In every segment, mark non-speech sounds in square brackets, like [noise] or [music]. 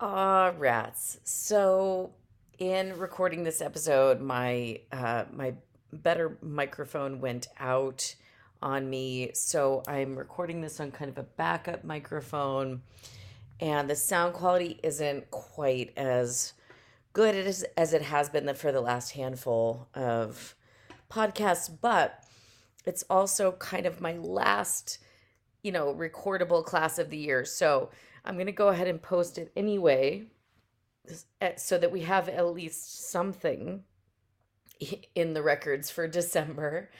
Ah, rats. So, in recording this episode, my uh, my better microphone went out on me, so I'm recording this on kind of a backup microphone, and the sound quality isn't quite as good as as it has been for the last handful of podcasts, but it's also kind of my last, you know, recordable class of the year. So I'm going to go ahead and post it anyway so that we have at least something [laughs] in the records for [laughs] December.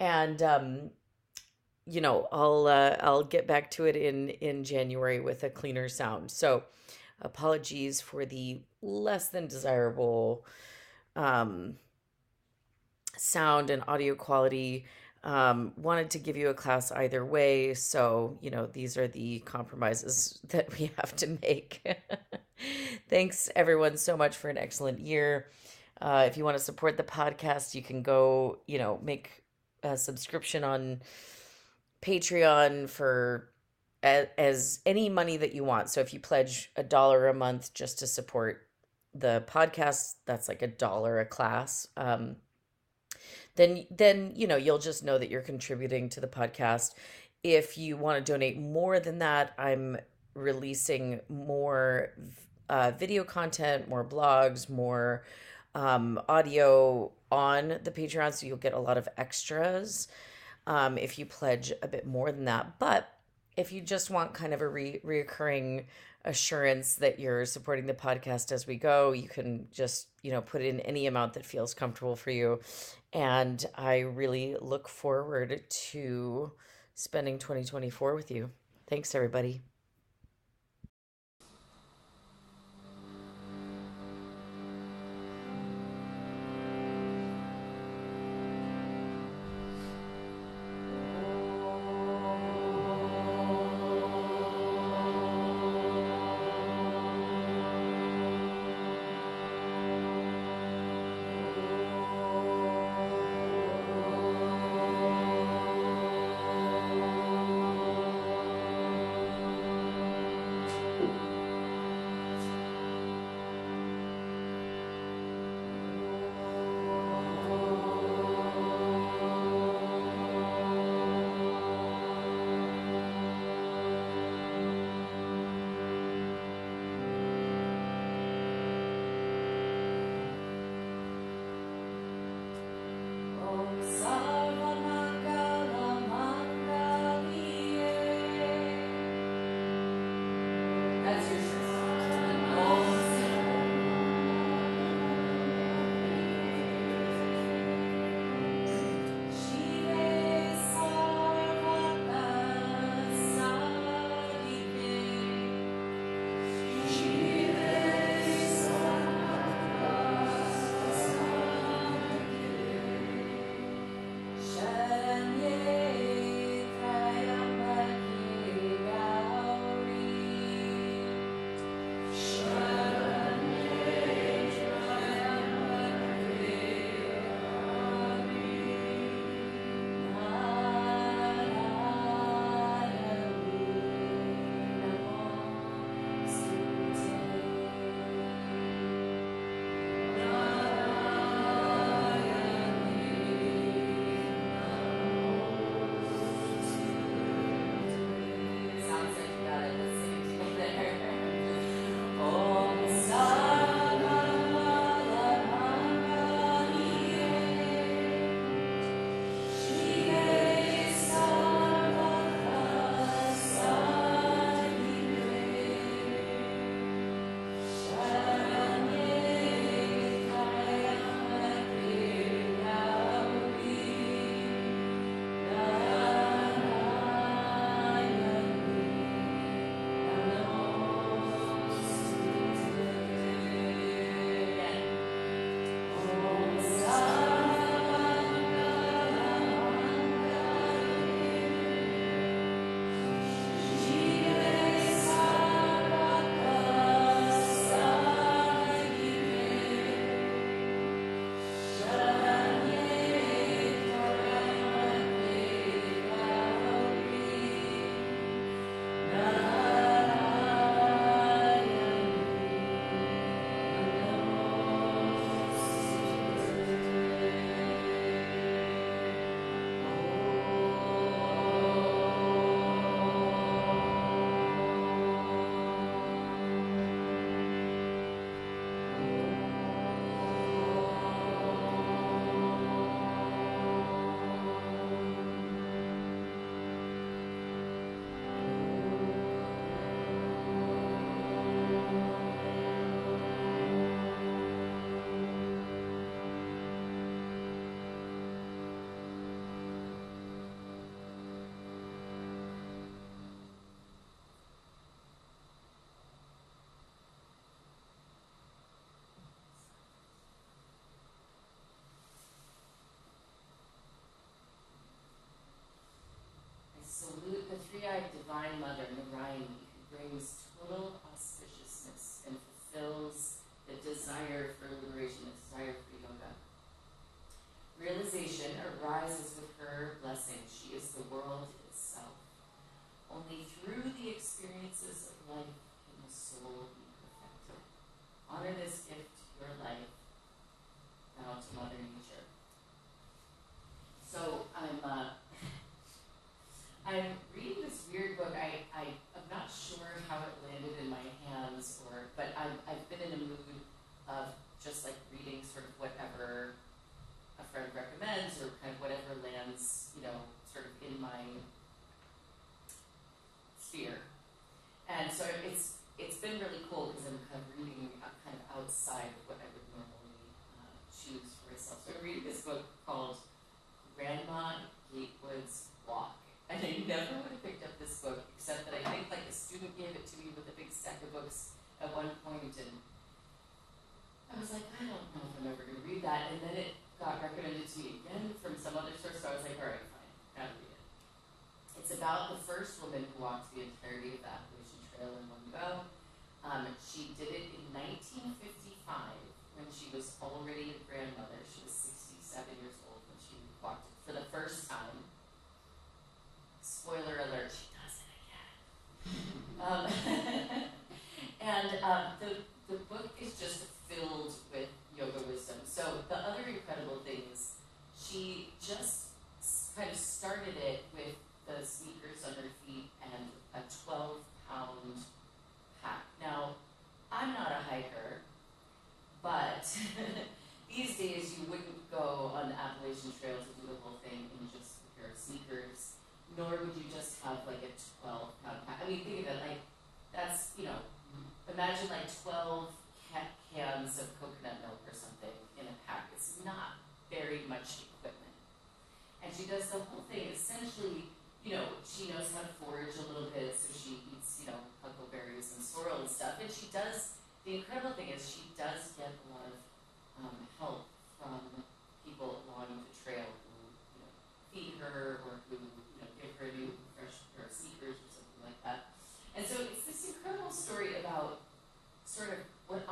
And um you know, I'll uh, I'll get back to it in in January with a cleaner sound. So, apologies for the less than desirable um sound and audio quality um, wanted to give you a class either way. So, you know, these are the compromises [laughs] that we have to make. [laughs] Thanks, everyone, so much for an excellent year. Uh, if you want to support the podcast, you can go, you know, make a subscription on Patreon for as, as any money that you want. So if you pledge a dollar a month just to support the podcast, that's like a dollar a class. Um, then then you know you'll just know that you're contributing to the podcast. If you want to donate more than that i'm releasing more uh, video content more blogs more um, audio on the patreon so you'll get a lot of extras um, if you pledge a bit more than that. But if you just want kind of a re- reoccurring assurance that you're supporting the podcast as we go. You can just you know put in any amount that feels comfortable for you. And i really look forward to spending 2024 with you. Thanks everybody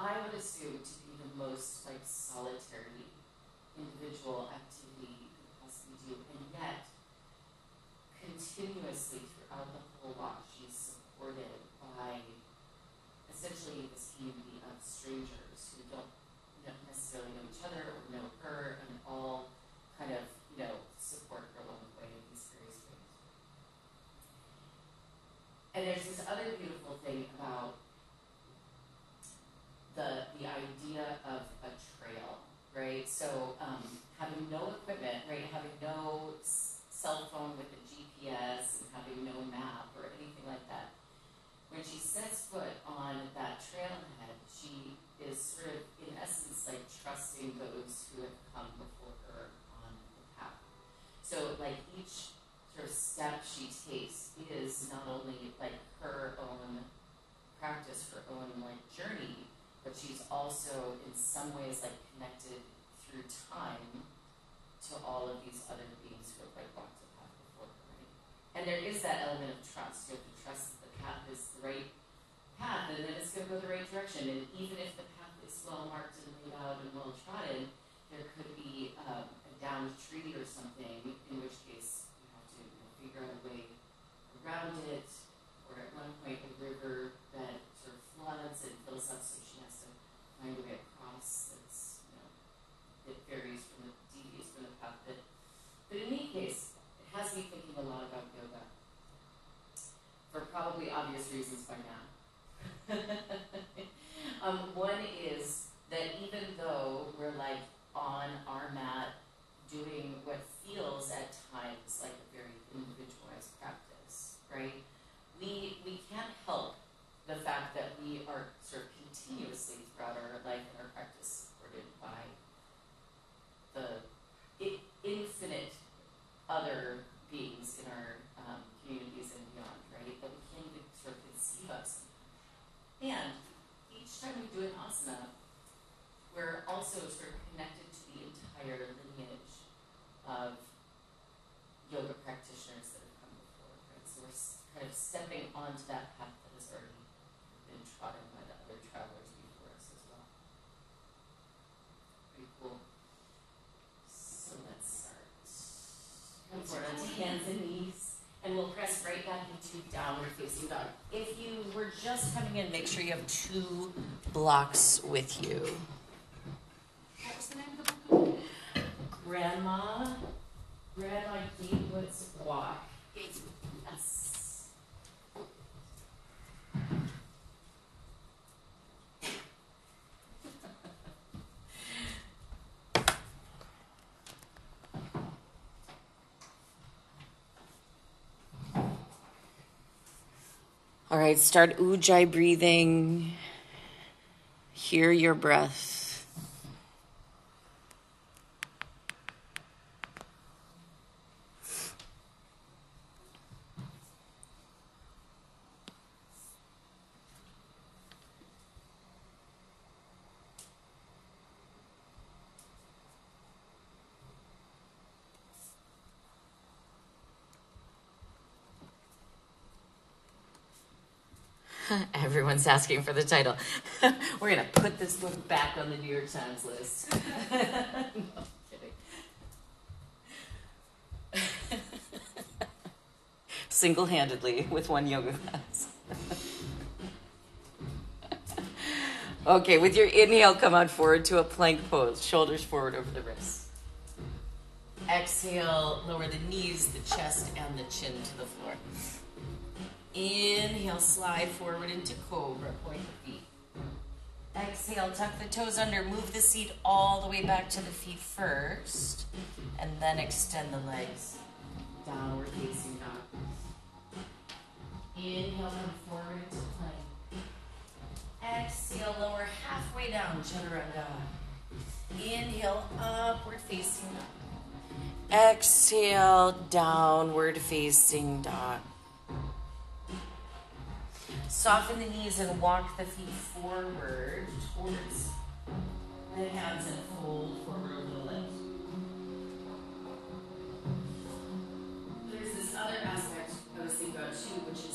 I would assume to be the most like solitary individual activity you could possibly do, and yet continuously throughout the whole walk she's supported by essentially this community of strangers who don't not necessarily know each other or know her and all kind of, you know, support her along the way in these various ways. And there's this other beautiful thing about the the idea of a trail, right? So um, having no equipment, right? Having no cell phone with a GPS and having no map or anything like that. When she sets foot on that trailhead, she is sort of, in essence, like trusting those who have come before her on the path. So, like each sort of step she takes is not only like her own practice, her own like journey, but she's also in some ways like connected through time to all of these other beings who have like walked the path before her, right? And there is that element of trust. You have to trust that the path is the right path and that it's going to go the right direction. And even if the path is well marked and laid out and well trodden, there could be um, a downed tree or something, in which case you have to you know, figure out a way around it. Or at one point, a river that sort of floods and fills up, so she has to find a way across that's, you know, that varies from the devious from the path. But, but in any case, it has me thinking a lot about yoga for probably obvious reasons by now. [laughs] um, one is that even though we're like on our mat doing what feels at times like a very individualized practice, right? We we can't help the fact that we are sort of continuously throughout our life and our practice supported by the infinite other beings in our um, communities and beyond, right? That we can't even sort of conceive of. And each time we do an asana, we're also sort of connected to the entire lineage of yoga practitioners that have come before, right? So we're kind of stepping onto that path that has already been trodden by the other travelers before us as well. Pretty cool. So let's start. Come forward onto hands and knees, and we'll press right back into downward facing dog. If you were just coming in, make sure you have two blocks with you. What was the name of the book? Grandma, Grandma Gatewood's Walk. Yes. All right, start Ujjayi breathing. Hear your breath. asking for the title. [laughs] We're going to put this book back on the New York Times list. [laughs] [laughs] Single handedly with one yoga class. okay, with your inhale, come out forward to a plank pose, shoulders forward over the wrists. Exhale, lower the knees, the chest, and the chin to the floor. Inhale, slide forward into cobra, point the feet. Exhale, tuck the toes under, move the seat all the way back to the feet first, and then extend the legs. Downward facing dog. Inhale, come forward into plank. Exhale, lower halfway down, chaturanga. Inhale, upward facing dog. Exhale, downward facing dog. Soften the knees and walk the feet forward towards the hands and fold forward a little bit. There's this other aspect I was thinking about too, which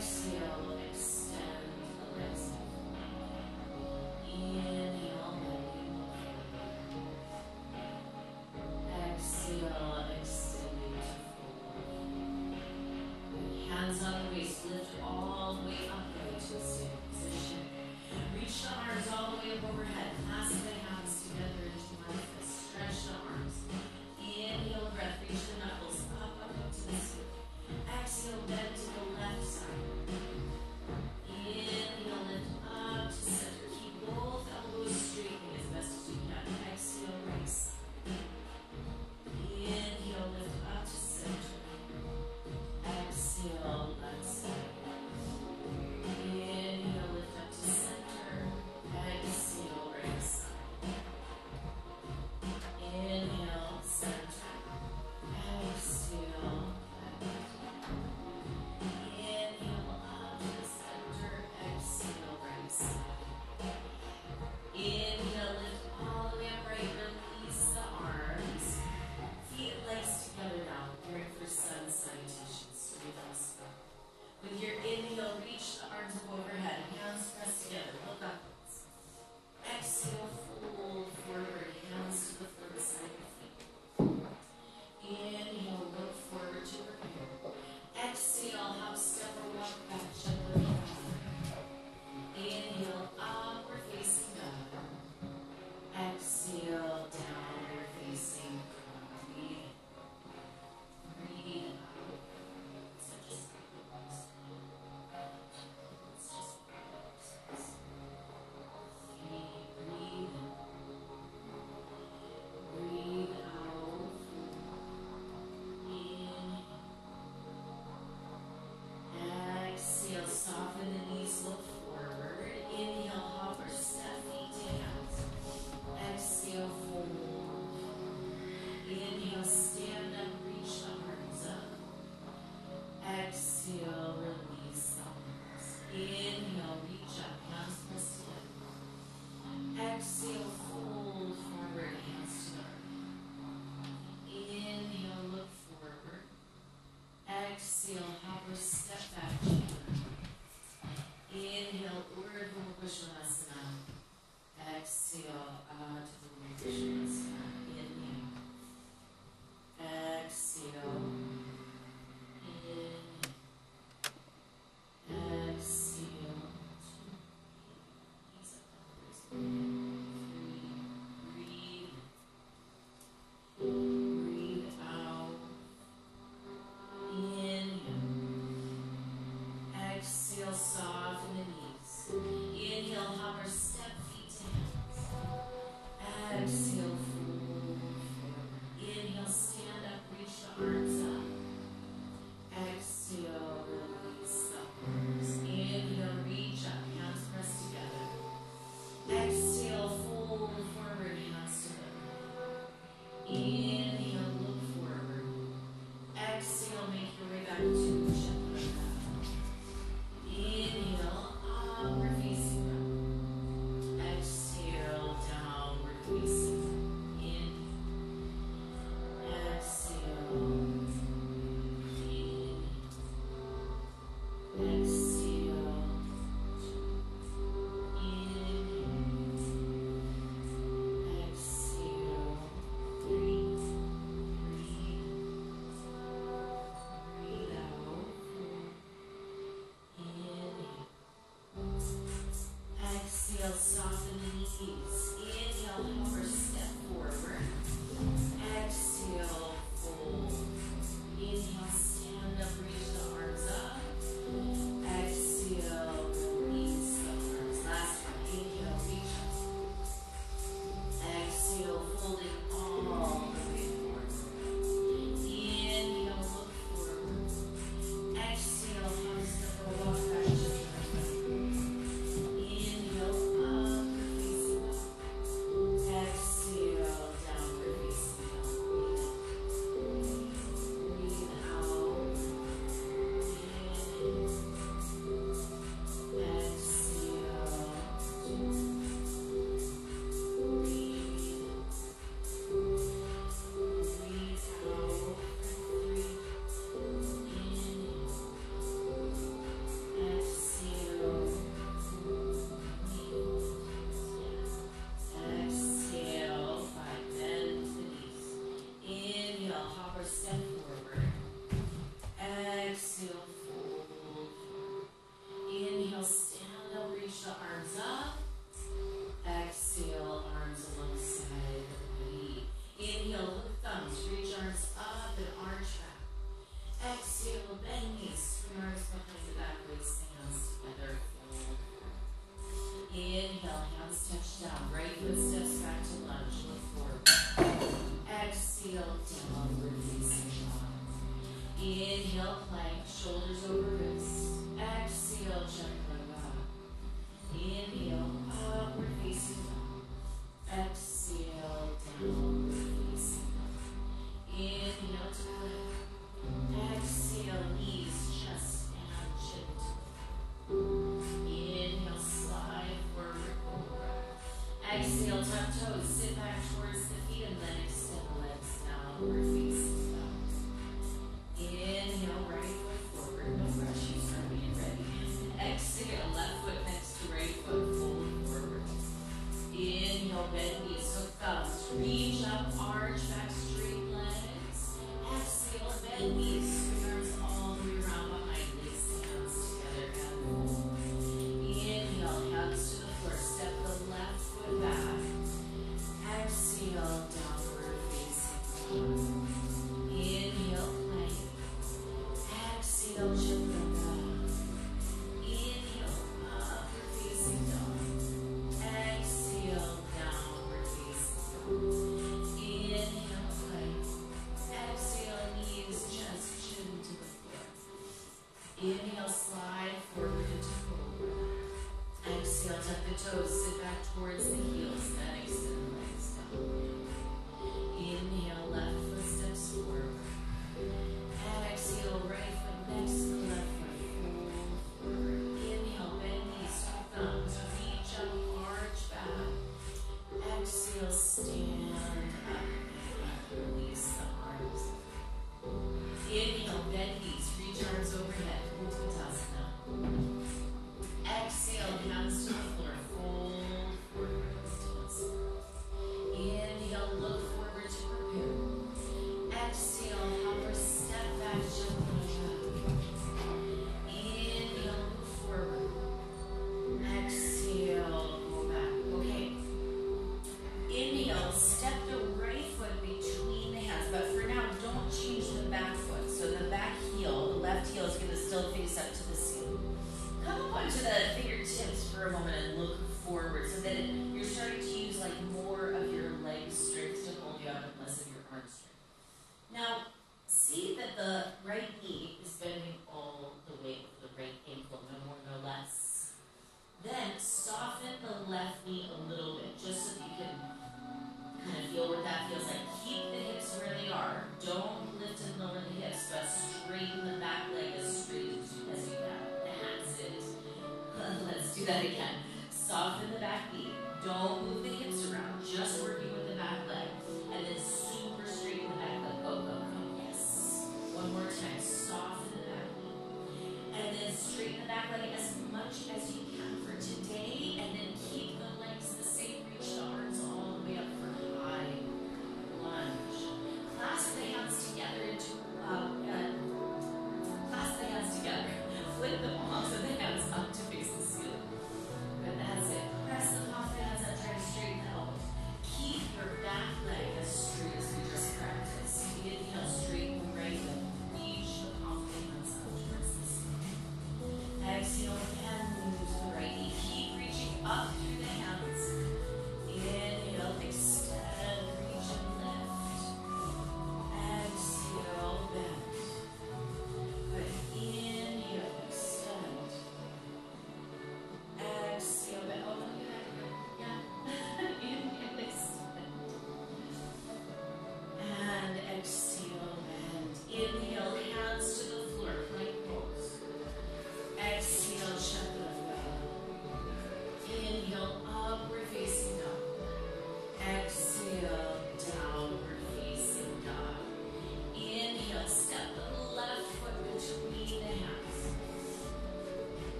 sim.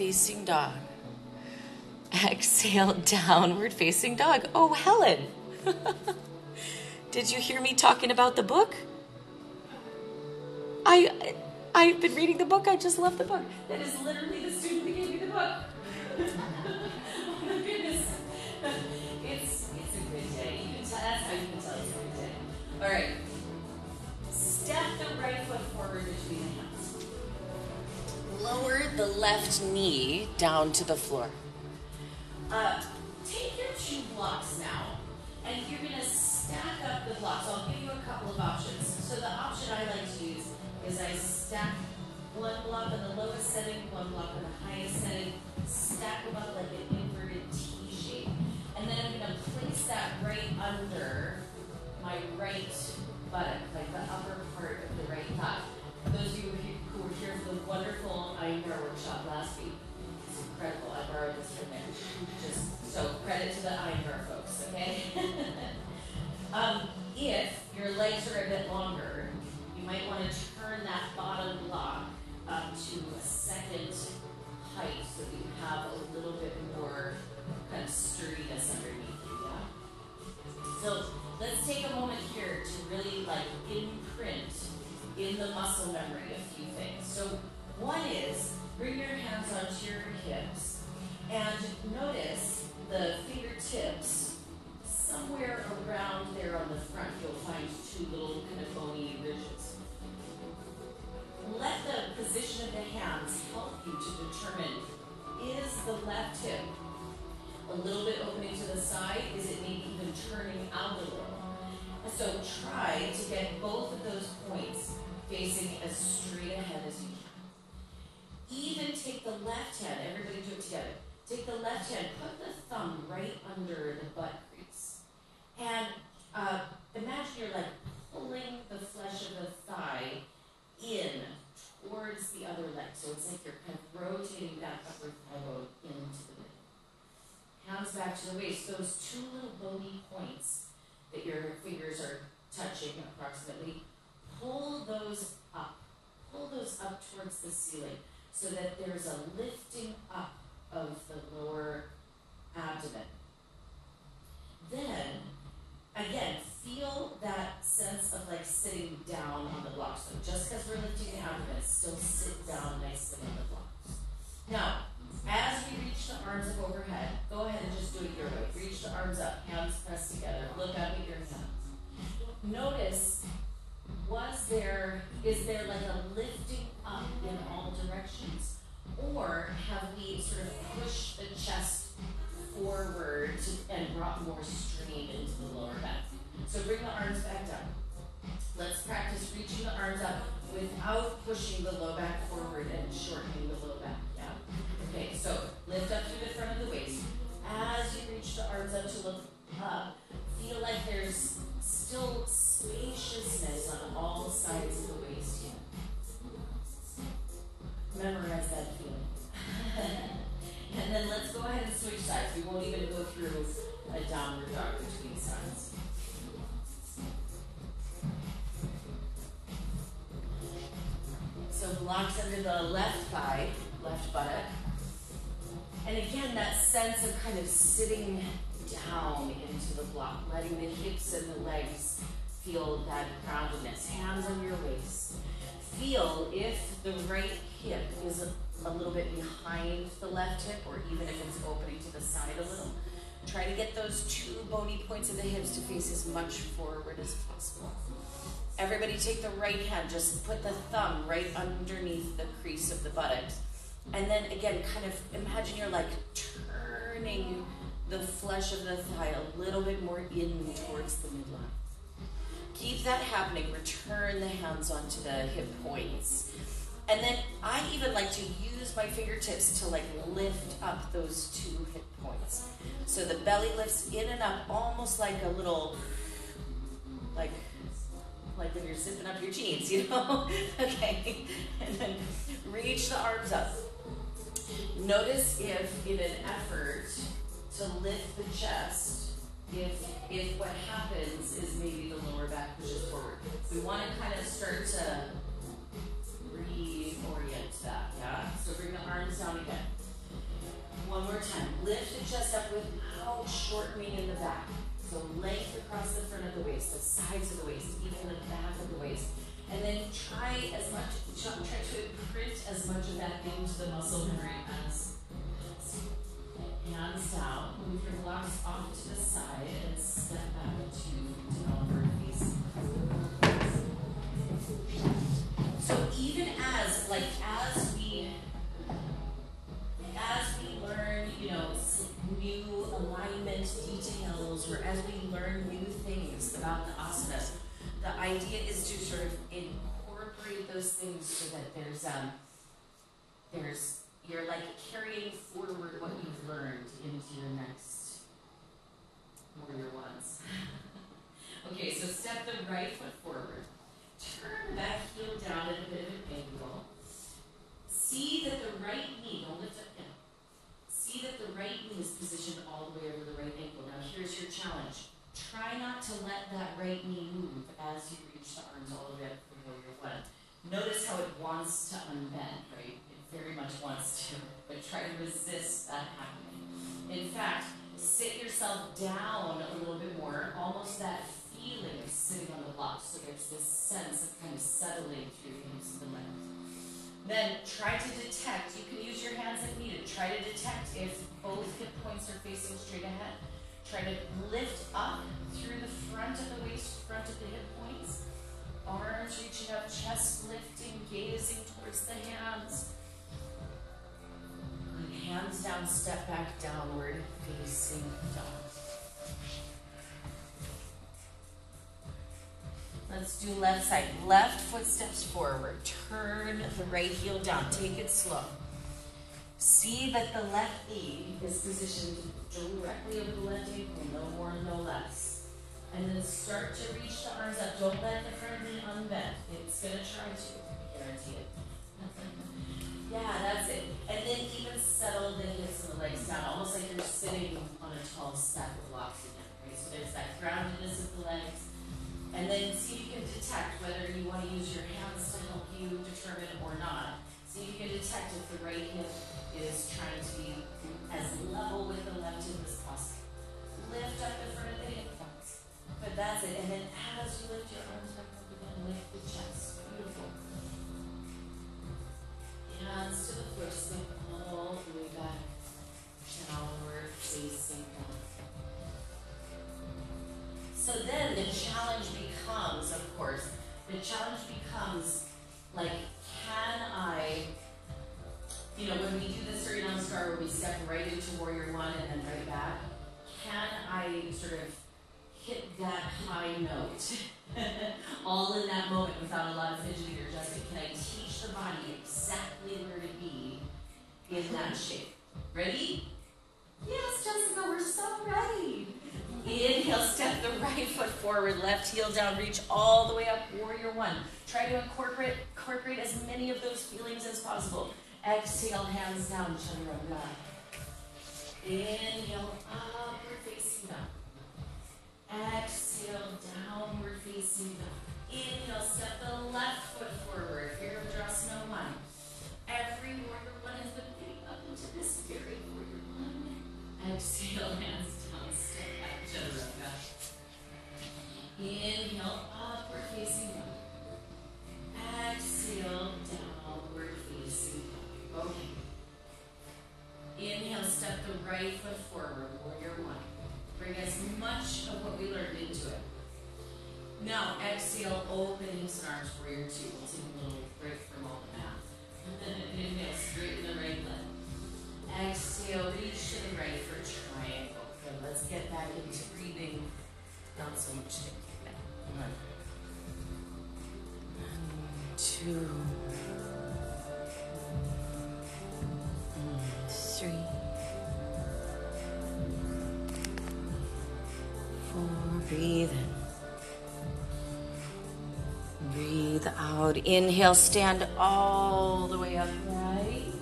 facing dog. Exhale, [laughs] downward facing dog. Oh, Helen. [laughs] Did you hear me talking about the book? I I've been reading the book. I just love the book. That is literally the student that gave me the book. [laughs] oh my goodness. It's it's a good day. You can tell, that's how you can tell it's a good day. All right. the left knee down to the floor. Uh, take your two blocks now, and you're going to stack up the blocks. I'll give you a couple of options. So the option I like to use is I stack one block on the lowest setting, one block on the highest setting, stack them up like an inverted T shape, and then I'm going to place that right under my right buttock. Like imprint in the muscle memory a few things. So one is bring your hands onto your hips and notice the fingertips somewhere around there on the front. You'll find two little kind of bony ridges. Let the position of the hands help you to determine is the left hip a little bit opening to the side? Is it maybe even turning out a little? So try to get both of those points facing as straight ahead as you can. Even take the left hand, everybody do it together. Take the left hand, put the thumb right under the butt crease. And uh, imagine you're like pulling the flesh of the thigh in towards the other leg. So it's like you're kind of rotating that upper thigh bone into the middle. Hands back to the waist. Those two little bony points that your fingers are touching approximately, pull those up. Pull those up towards the ceiling so that there's a lifting up of the lower abdomen. Then, again, feel that sense of like sitting down on the block. So just because we're lifting the abdomen, still sit down nicely on the block. Now, as we reach the arms up overhead, go ahead and just do it your way. Reach the arms up, hands pressed together. Look up at your hands. Notice, was there, is there like a lifting up in all directions? Or have we sort of pushed the chest forward and brought more strain into the lower back? So bring the arms back down. Let's practice reaching the arms up without pushing the low back forward and shortening the low? Okay, so lift up through the front of the waist. As you reach the arms up to look up, feel like there's still spaciousness on all sides of the waist here. Memorize that feeling. [laughs] and then let's go ahead and switch sides. We won't even go through a downward dog between sides. So blocks under the left thigh, left buttock. And again, that sense of kind of sitting down into the block, letting the hips and the legs feel that groundedness. Hands on your waist. Feel if the right hip is a, little bit behind the left hip, or even if it's opening to the side a little. Try to get those two bony points of the hips to face as much forward as possible. Everybody take the right hand, just put the thumb right underneath the crease of the buttocks. And then again, kind of imagine you're like turning the flesh of the thigh a little bit more in towards the midline. Keep that happening. Return the hands onto the hip points. And then I even like to use my fingertips to like lift up those two hip points. So the belly lifts in and up almost like a little like like when you're zipping up your jeans, you know? [laughs] okay. [laughs] And then reach the arms up. Notice if in an effort to lift the chest, if if what happens is maybe the lower back pushes forward. We want to kind of start to reorient that, yeah? So bring the arms down again. One more time. Lift the chest up without shortening in the back. So length across the front of the waist, the sides of the waist, even the back of the waist. And then try as much, try to imprint as much of that into the muscle memory as hands down. Move your blocks off to the side and step back to downward facing. So even as, like, as we, as we learn, you know, new alignment details, or as we learn new things about the asanas, the idea is to sort of incorporate those things so that there's um, there's you're like carrying forward what you've learned into your next warrior ones. [laughs] okay, so step the right foot forward. Turn that heel down at a bit of an angle. See that the right knee, don't lift up now. See that the right knee is positioned all the way over the right ankle. Now here's your challenge. Try not to let that right knee move as you reach the arms all the way up for warrior one. Notice how it wants to unbend, right? It very much wants to, but try to resist that happening. In fact, sit yourself down a little bit more, almost that feeling of sitting on the block. So there's this sense of kind of settling through the hips and the legs. Then try to detect, you can use your hands if needed, try to detect if both hip points are facing straight ahead. Try to lift up through the front of the waist, front of the hip points. Arms reaching up, chest lifting, gazing towards the hands. And hands down, step back downward, facing down. Let's do left side. Left foot steps forward. Turn the right heel down. Take it slow. See that the left knee is positioned directly over the left ankle, no more, no less. And then start to reach the arms up. Don't let the front knee unbend. It's gonna try to, guarantee it. [laughs] yeah, that's it. And then even settle the hips and the legs down, almost like you're sitting on a tall stack of blocks again, right? So there's that groundedness of the legs and then see if you can detect whether you want to use your hands to help you determine or not. See if you can detect if the right hip is trying to be as level with the left hip as possible. Lift up the front of the hip. But that's it. And then as you lift your arms back up again, lift the chest. Beautiful. Hands to the foot, step all the way back. Downward facing down. So then the challenge becomes, of course, the challenge becomes like, can I, you know, when we do the Surya Namaskar where we step right into warrior one and then right back, can I sort of hit that high note [laughs] all in that moment without a lot of fidgeting or adjusting? Can I teach the body exactly where to be in that shape? Ready? Yes, Jessica, we're so ready. Inhale, step the right foot forward, left heel down, reach all the way up, warrior one. Try to incorporate, incorporate as many of those feelings as possible. Exhale, hands down, chaturanga. Inhale, upward facing down. Exhale, downward facing down. Inhale, step the left foot forward, Here, Virabhadrasana one. Every warrior one is getting up into this very warrior one. Exhale, hands down, step back, chaturanga. Inhale, upward facing dog. Exhale, dog. Okay. Inhale, step the right foot forward, warrior one. Bring as much of what we learned into it. Now, exhale, open hips and arms, warrior two. We'll take a little break from all the math. Inhale, straighten the right leg. Exhale, reach to the right for triangle. Good. Let's get back into breathing. Not so much thinking. One, two, Breathe in. Breathe out. Inhale, stand all the way upright.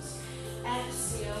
Exhale,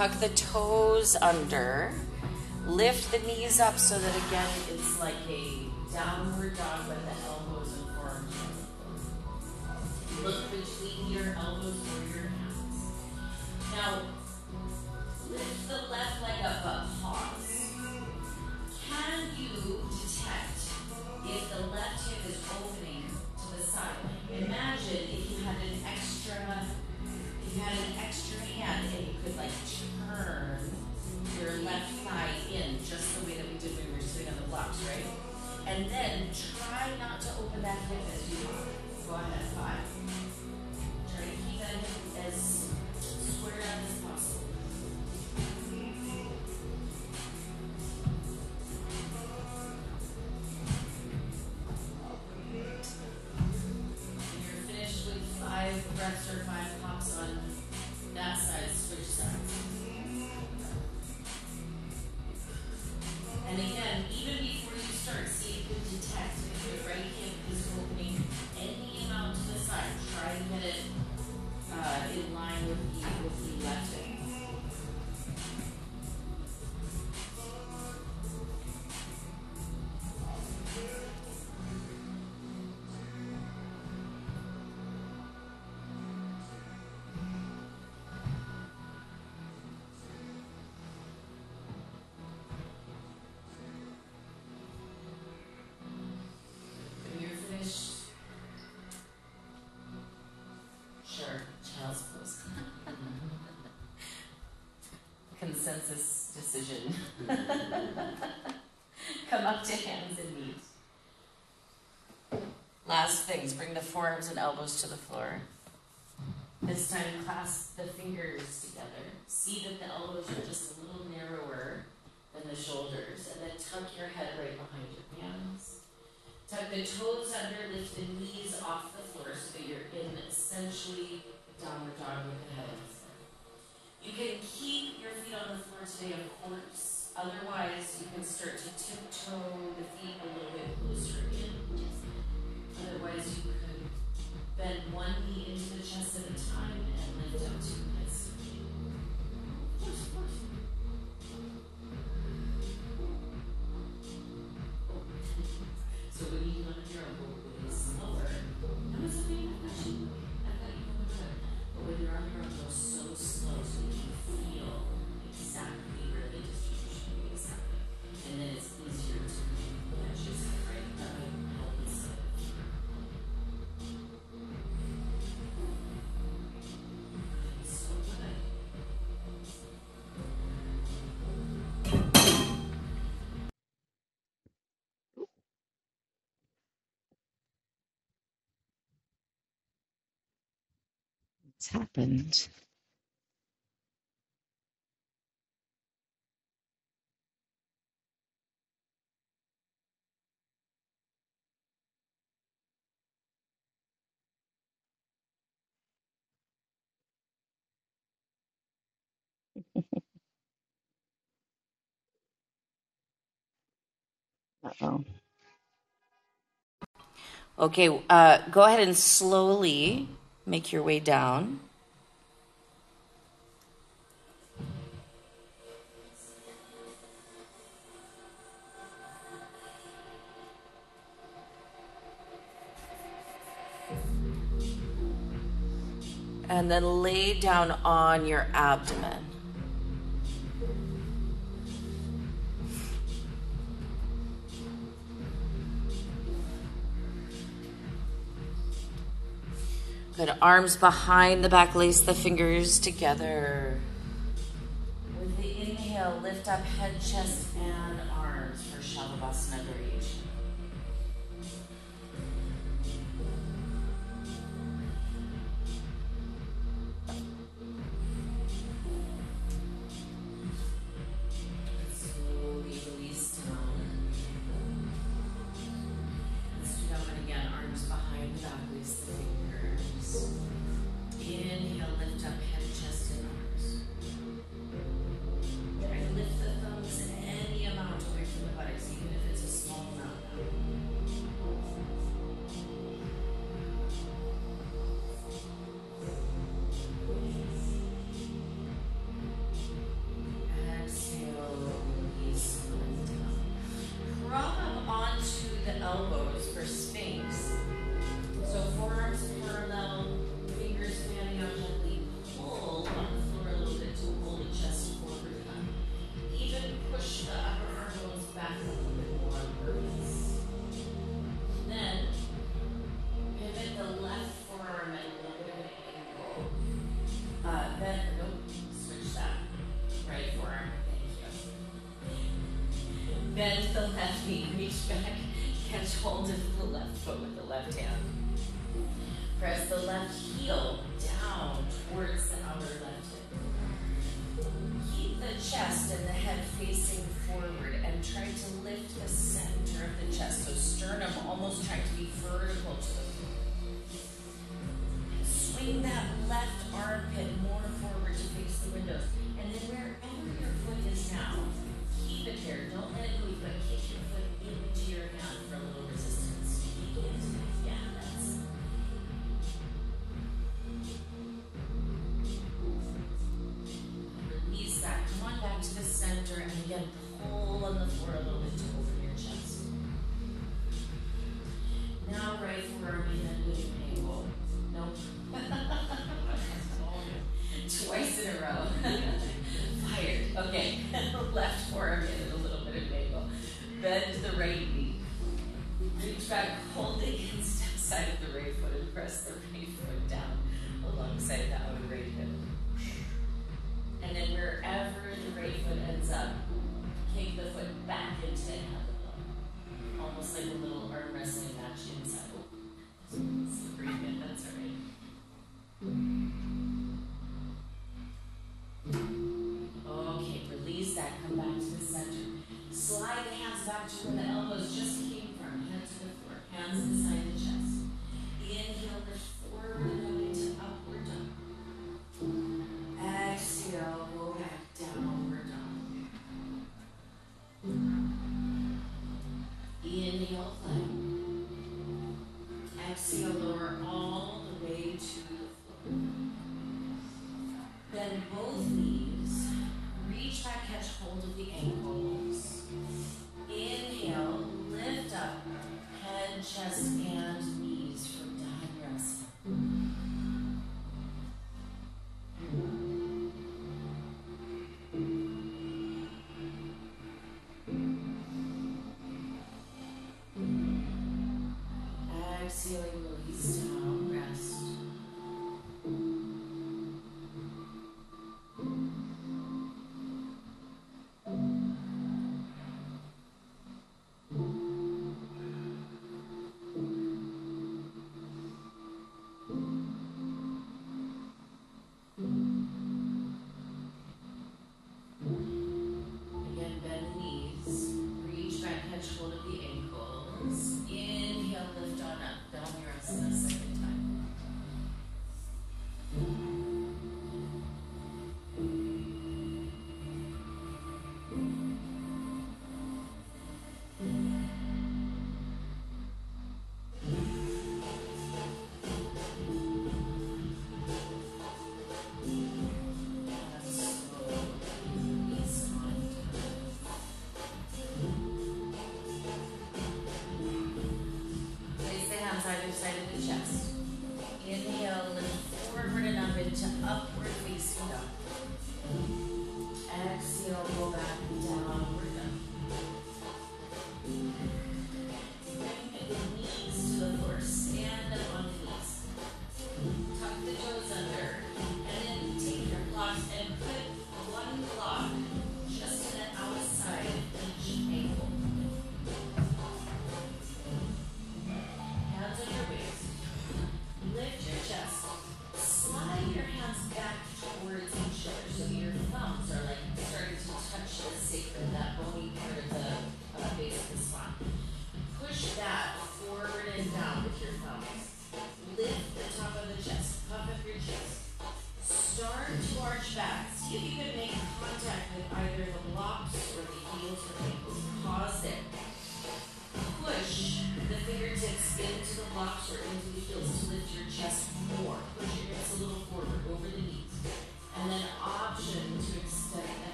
Tuck the toes under. Lift the knees up so that again it's like a downward dog, but Sure, child's pose. [laughs] Consensus decision. [laughs] Come up to hands and knees. Last things, bring the forearms and elbows to the floor. This time, clasp the fingers together. See that the elbows are just a little narrower than the shoulders, and then tuck your head right behind you. Tuck the toes under, lift the knees off the floor so that you're in essentially downward dog with the head. You can keep your feet on the floor today, of course. Otherwise, you can start to tiptoe the feet a little bit closer in. Otherwise, you could bend one knee into the chest at a time and lift up two. It's happened. [laughs] Uh-oh. Okay, uh, go ahead and slowly Make your way down. And then lay down on your abdomen. Put Arms behind the back, lace the fingers together. With the inhale, lift up head, chest, and arms for Shavasana Variation. hold of the ankles. Inhale, lift up, head, chest, and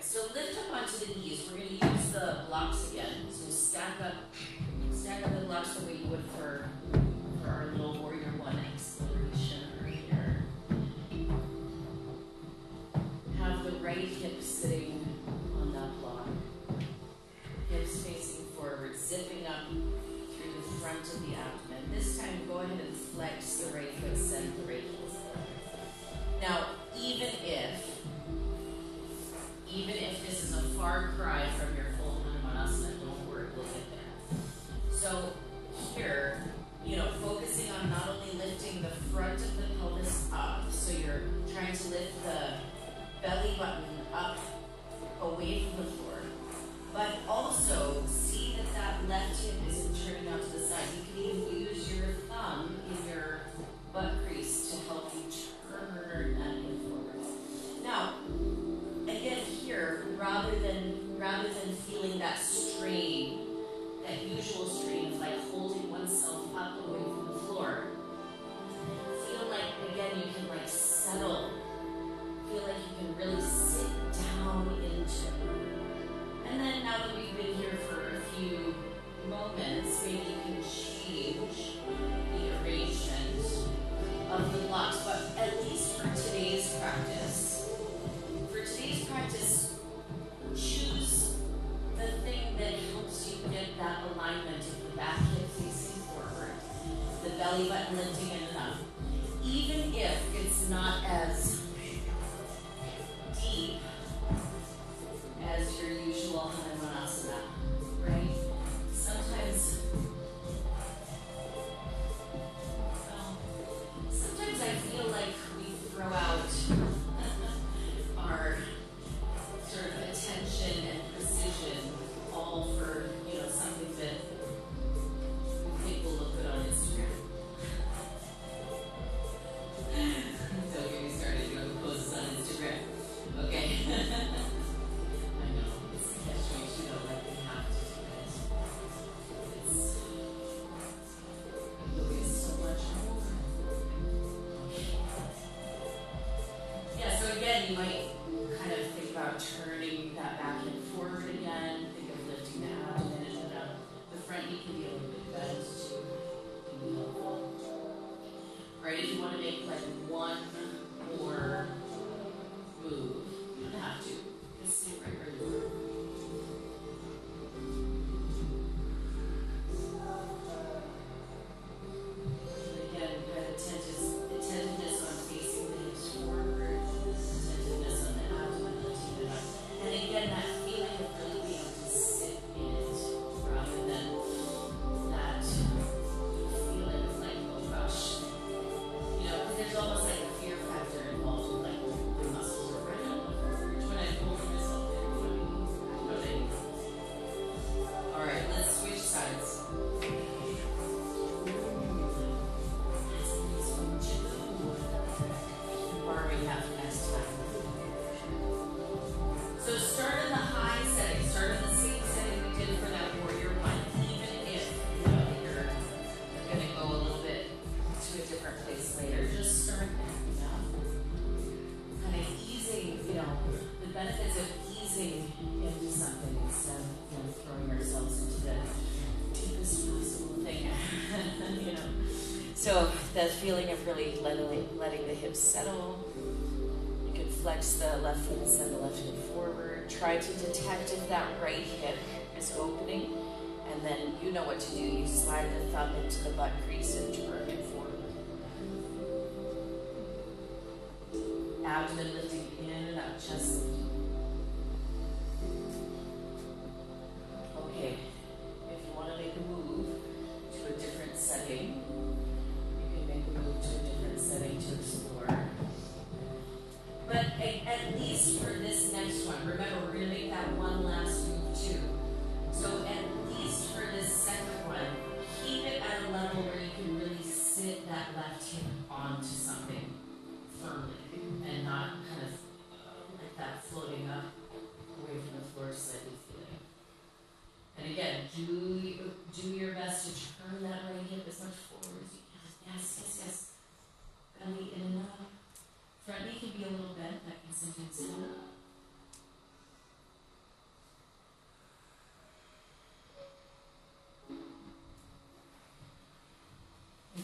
So lift up onto the So that feeling of really letting, letting the hips settle. You can flex the left foot and send the left foot forward. Try to detect if that right hip is opening. And then you know what to do. You slide the thumb into the butt crease and turn it forward. Abdomen lifting in and up, chest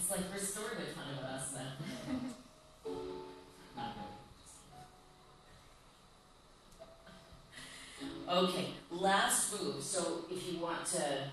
It's like restorative kind with us then. [laughs] Okay, last move. So if you want to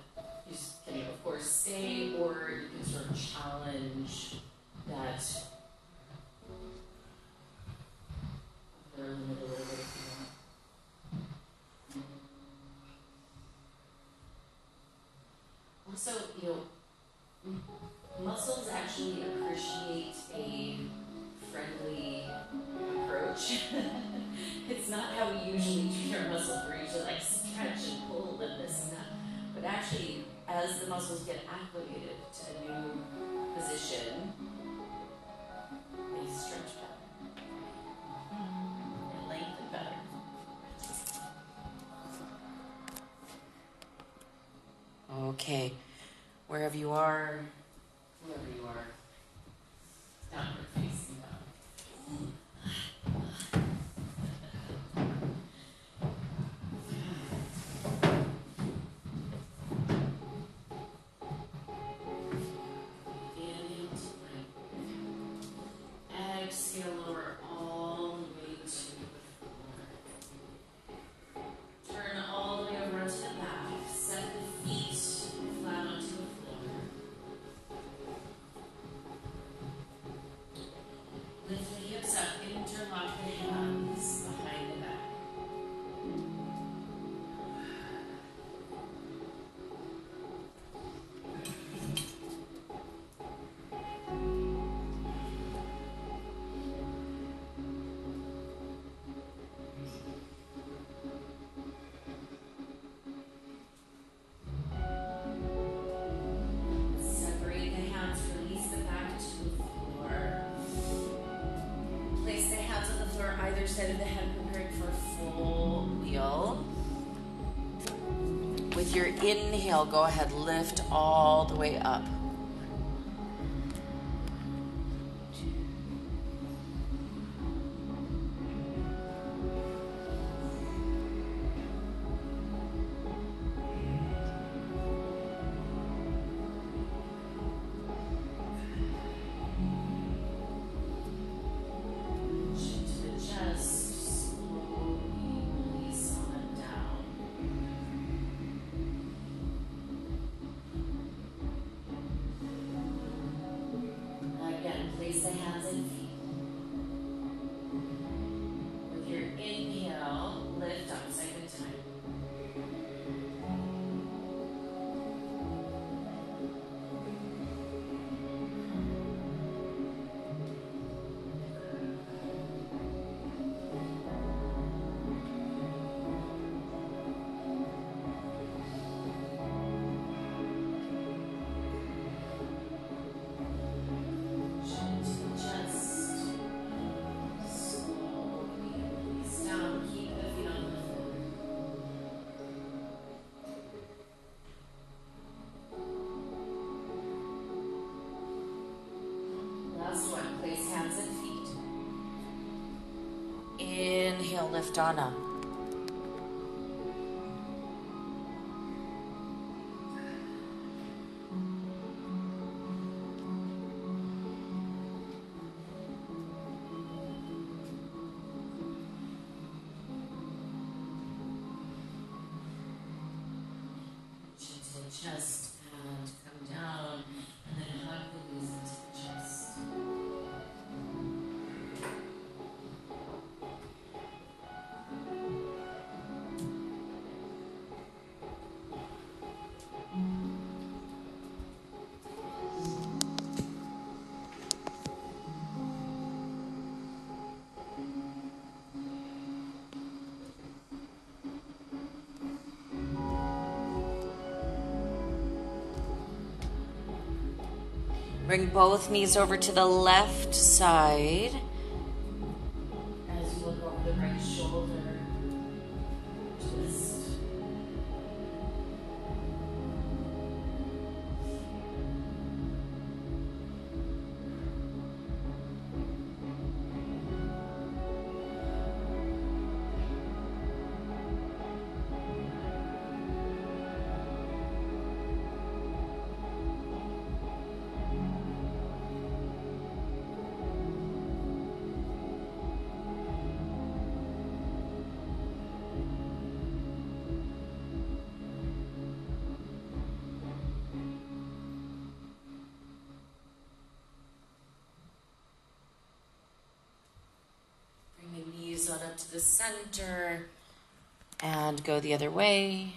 okay. Wherever you are, instead of the hemp prepared for full wheel. With your inhale, go ahead, lift all the way up. Donna. Bring both knees over to the left side. to the center and go the other way.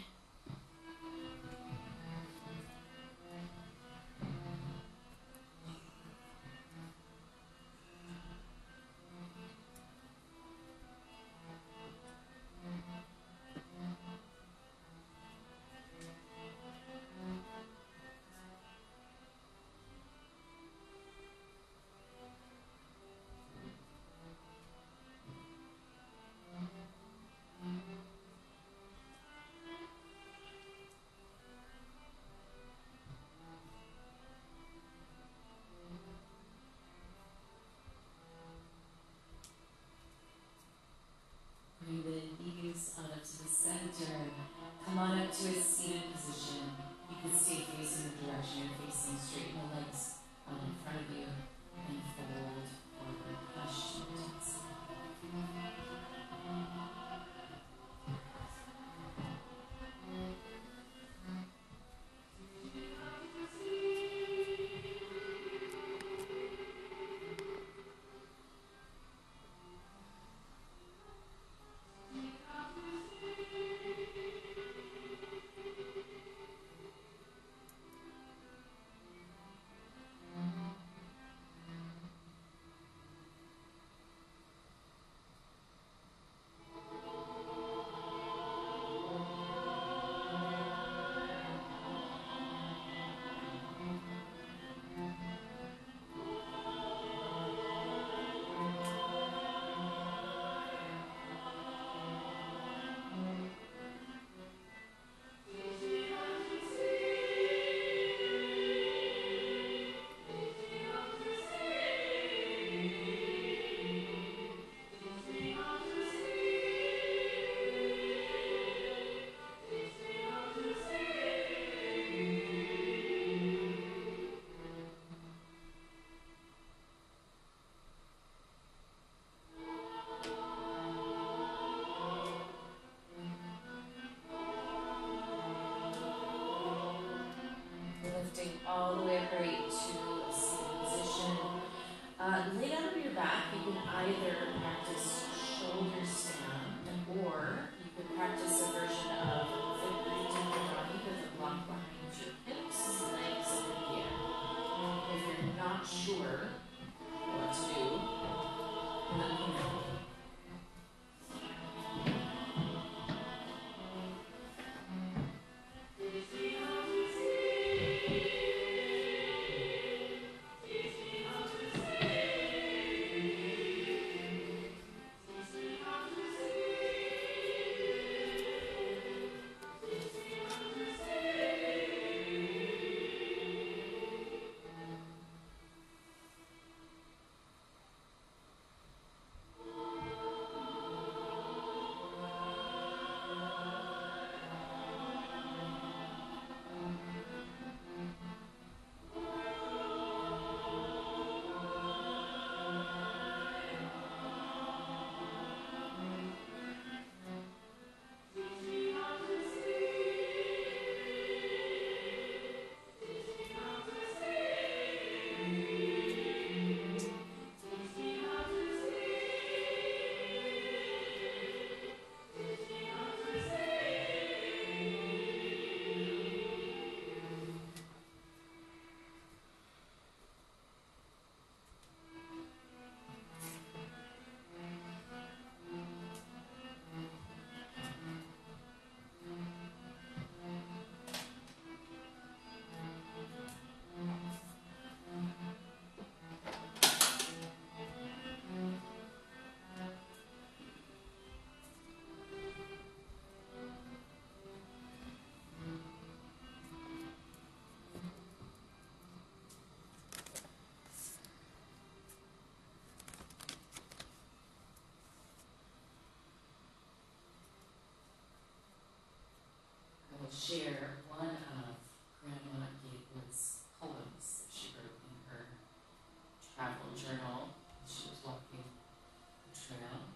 all the way will share one of Grandma Gatewood's poems that she wrote in her travel journal. She was walking the trail.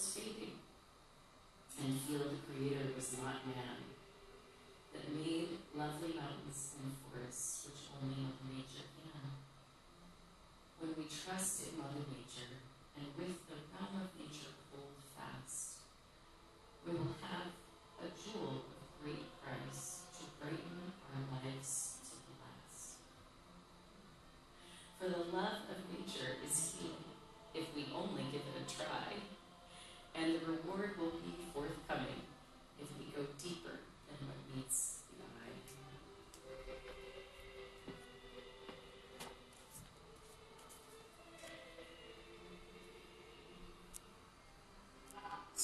speaking.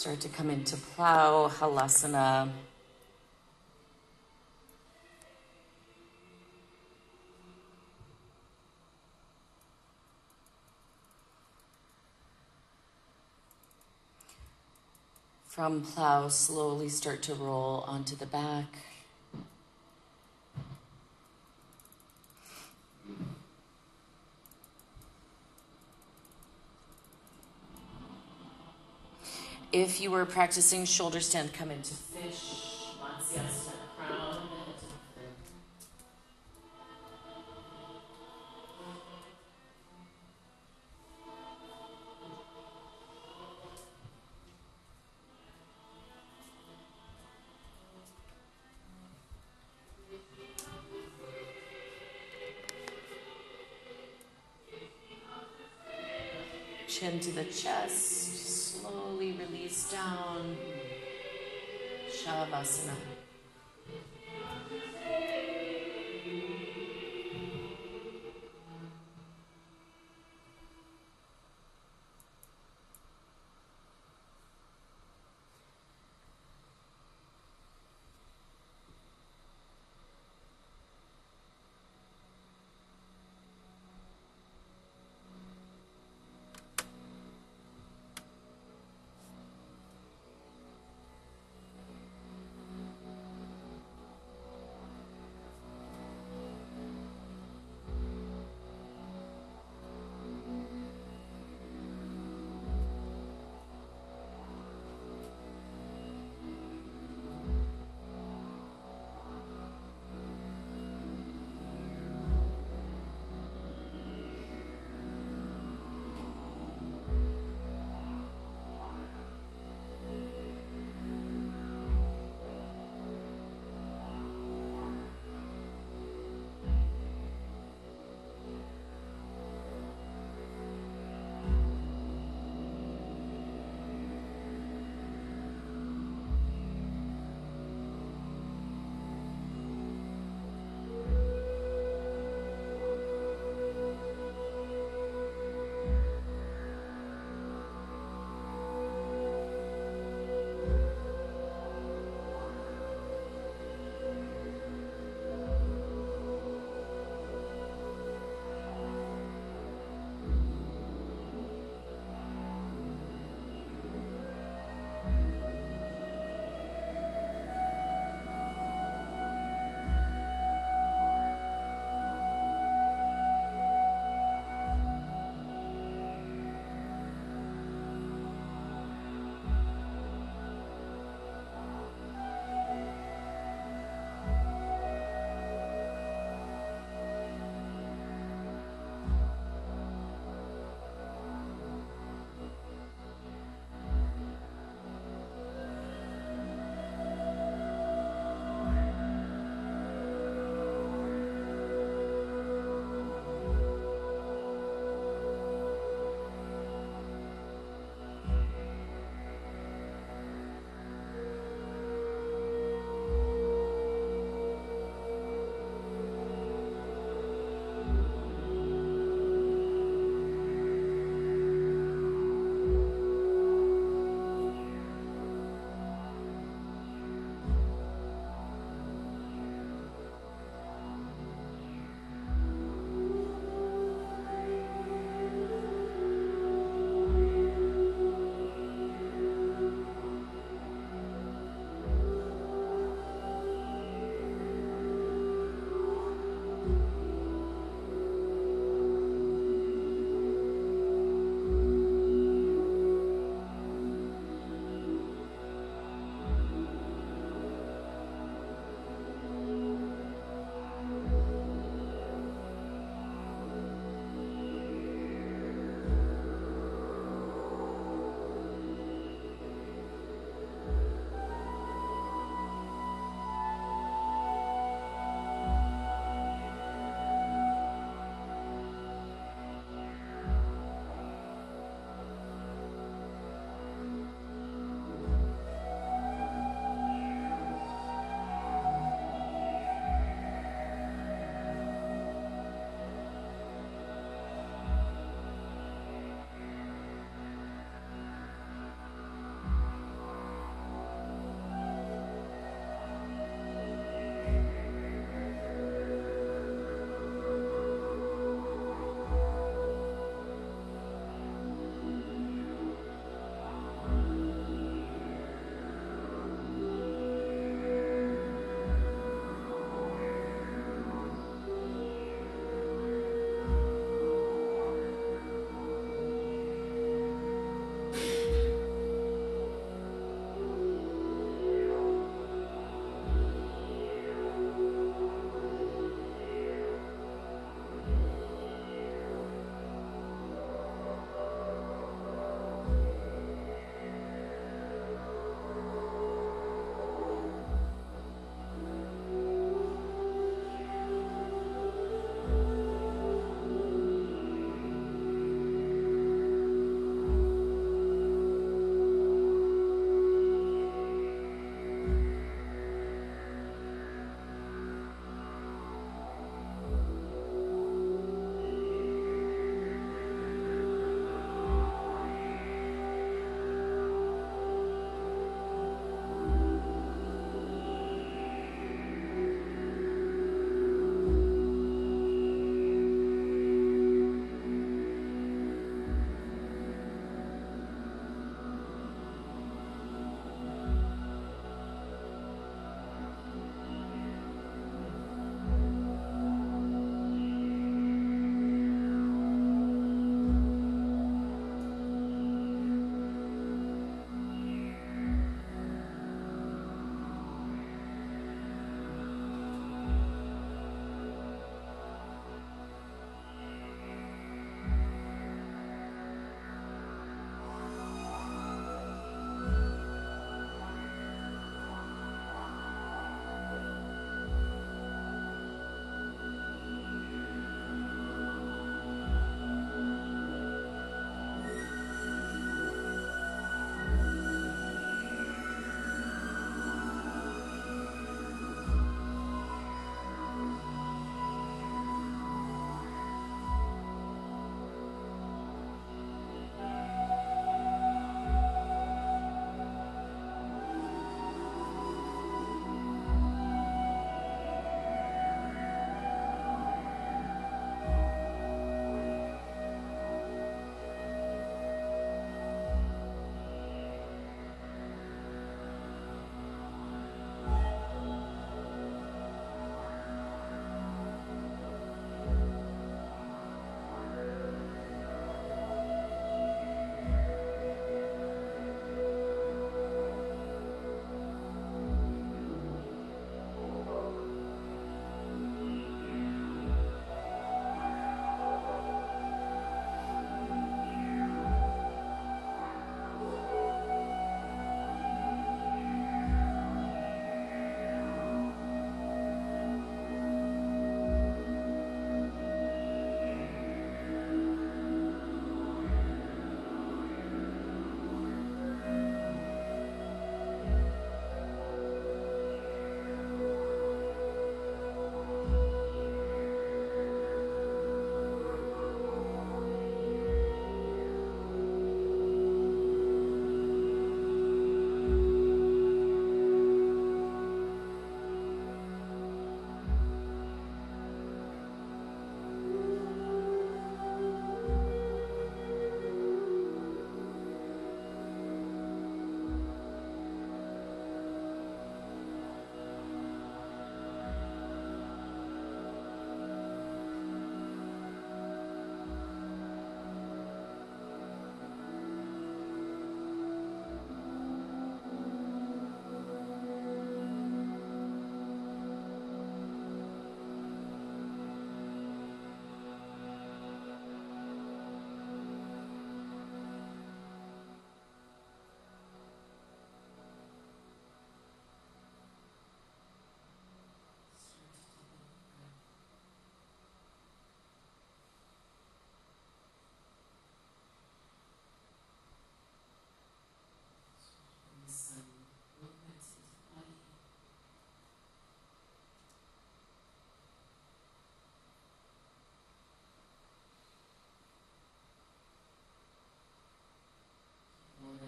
start to come into plow, halasana. From plow, slowly start to roll onto the back. if you were practicing shoulder stand, come into fish, crown. Chin to the chest. ela vacinar.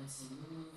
Want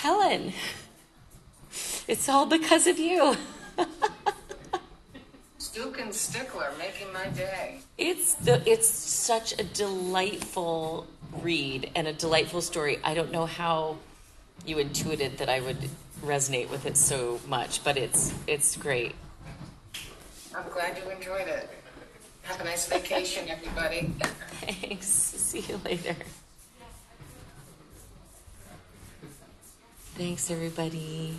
Helen, it's all because of you. Duke and Stickler making my day. It's the it's such a delightful read and a delightful story. I don't know how you intuited that I would resonate with it so much, but it's it's great. I'm glad you enjoyed it. Have a nice vacation, everybody. [laughs] Thanks. See you later. Thanks everybody.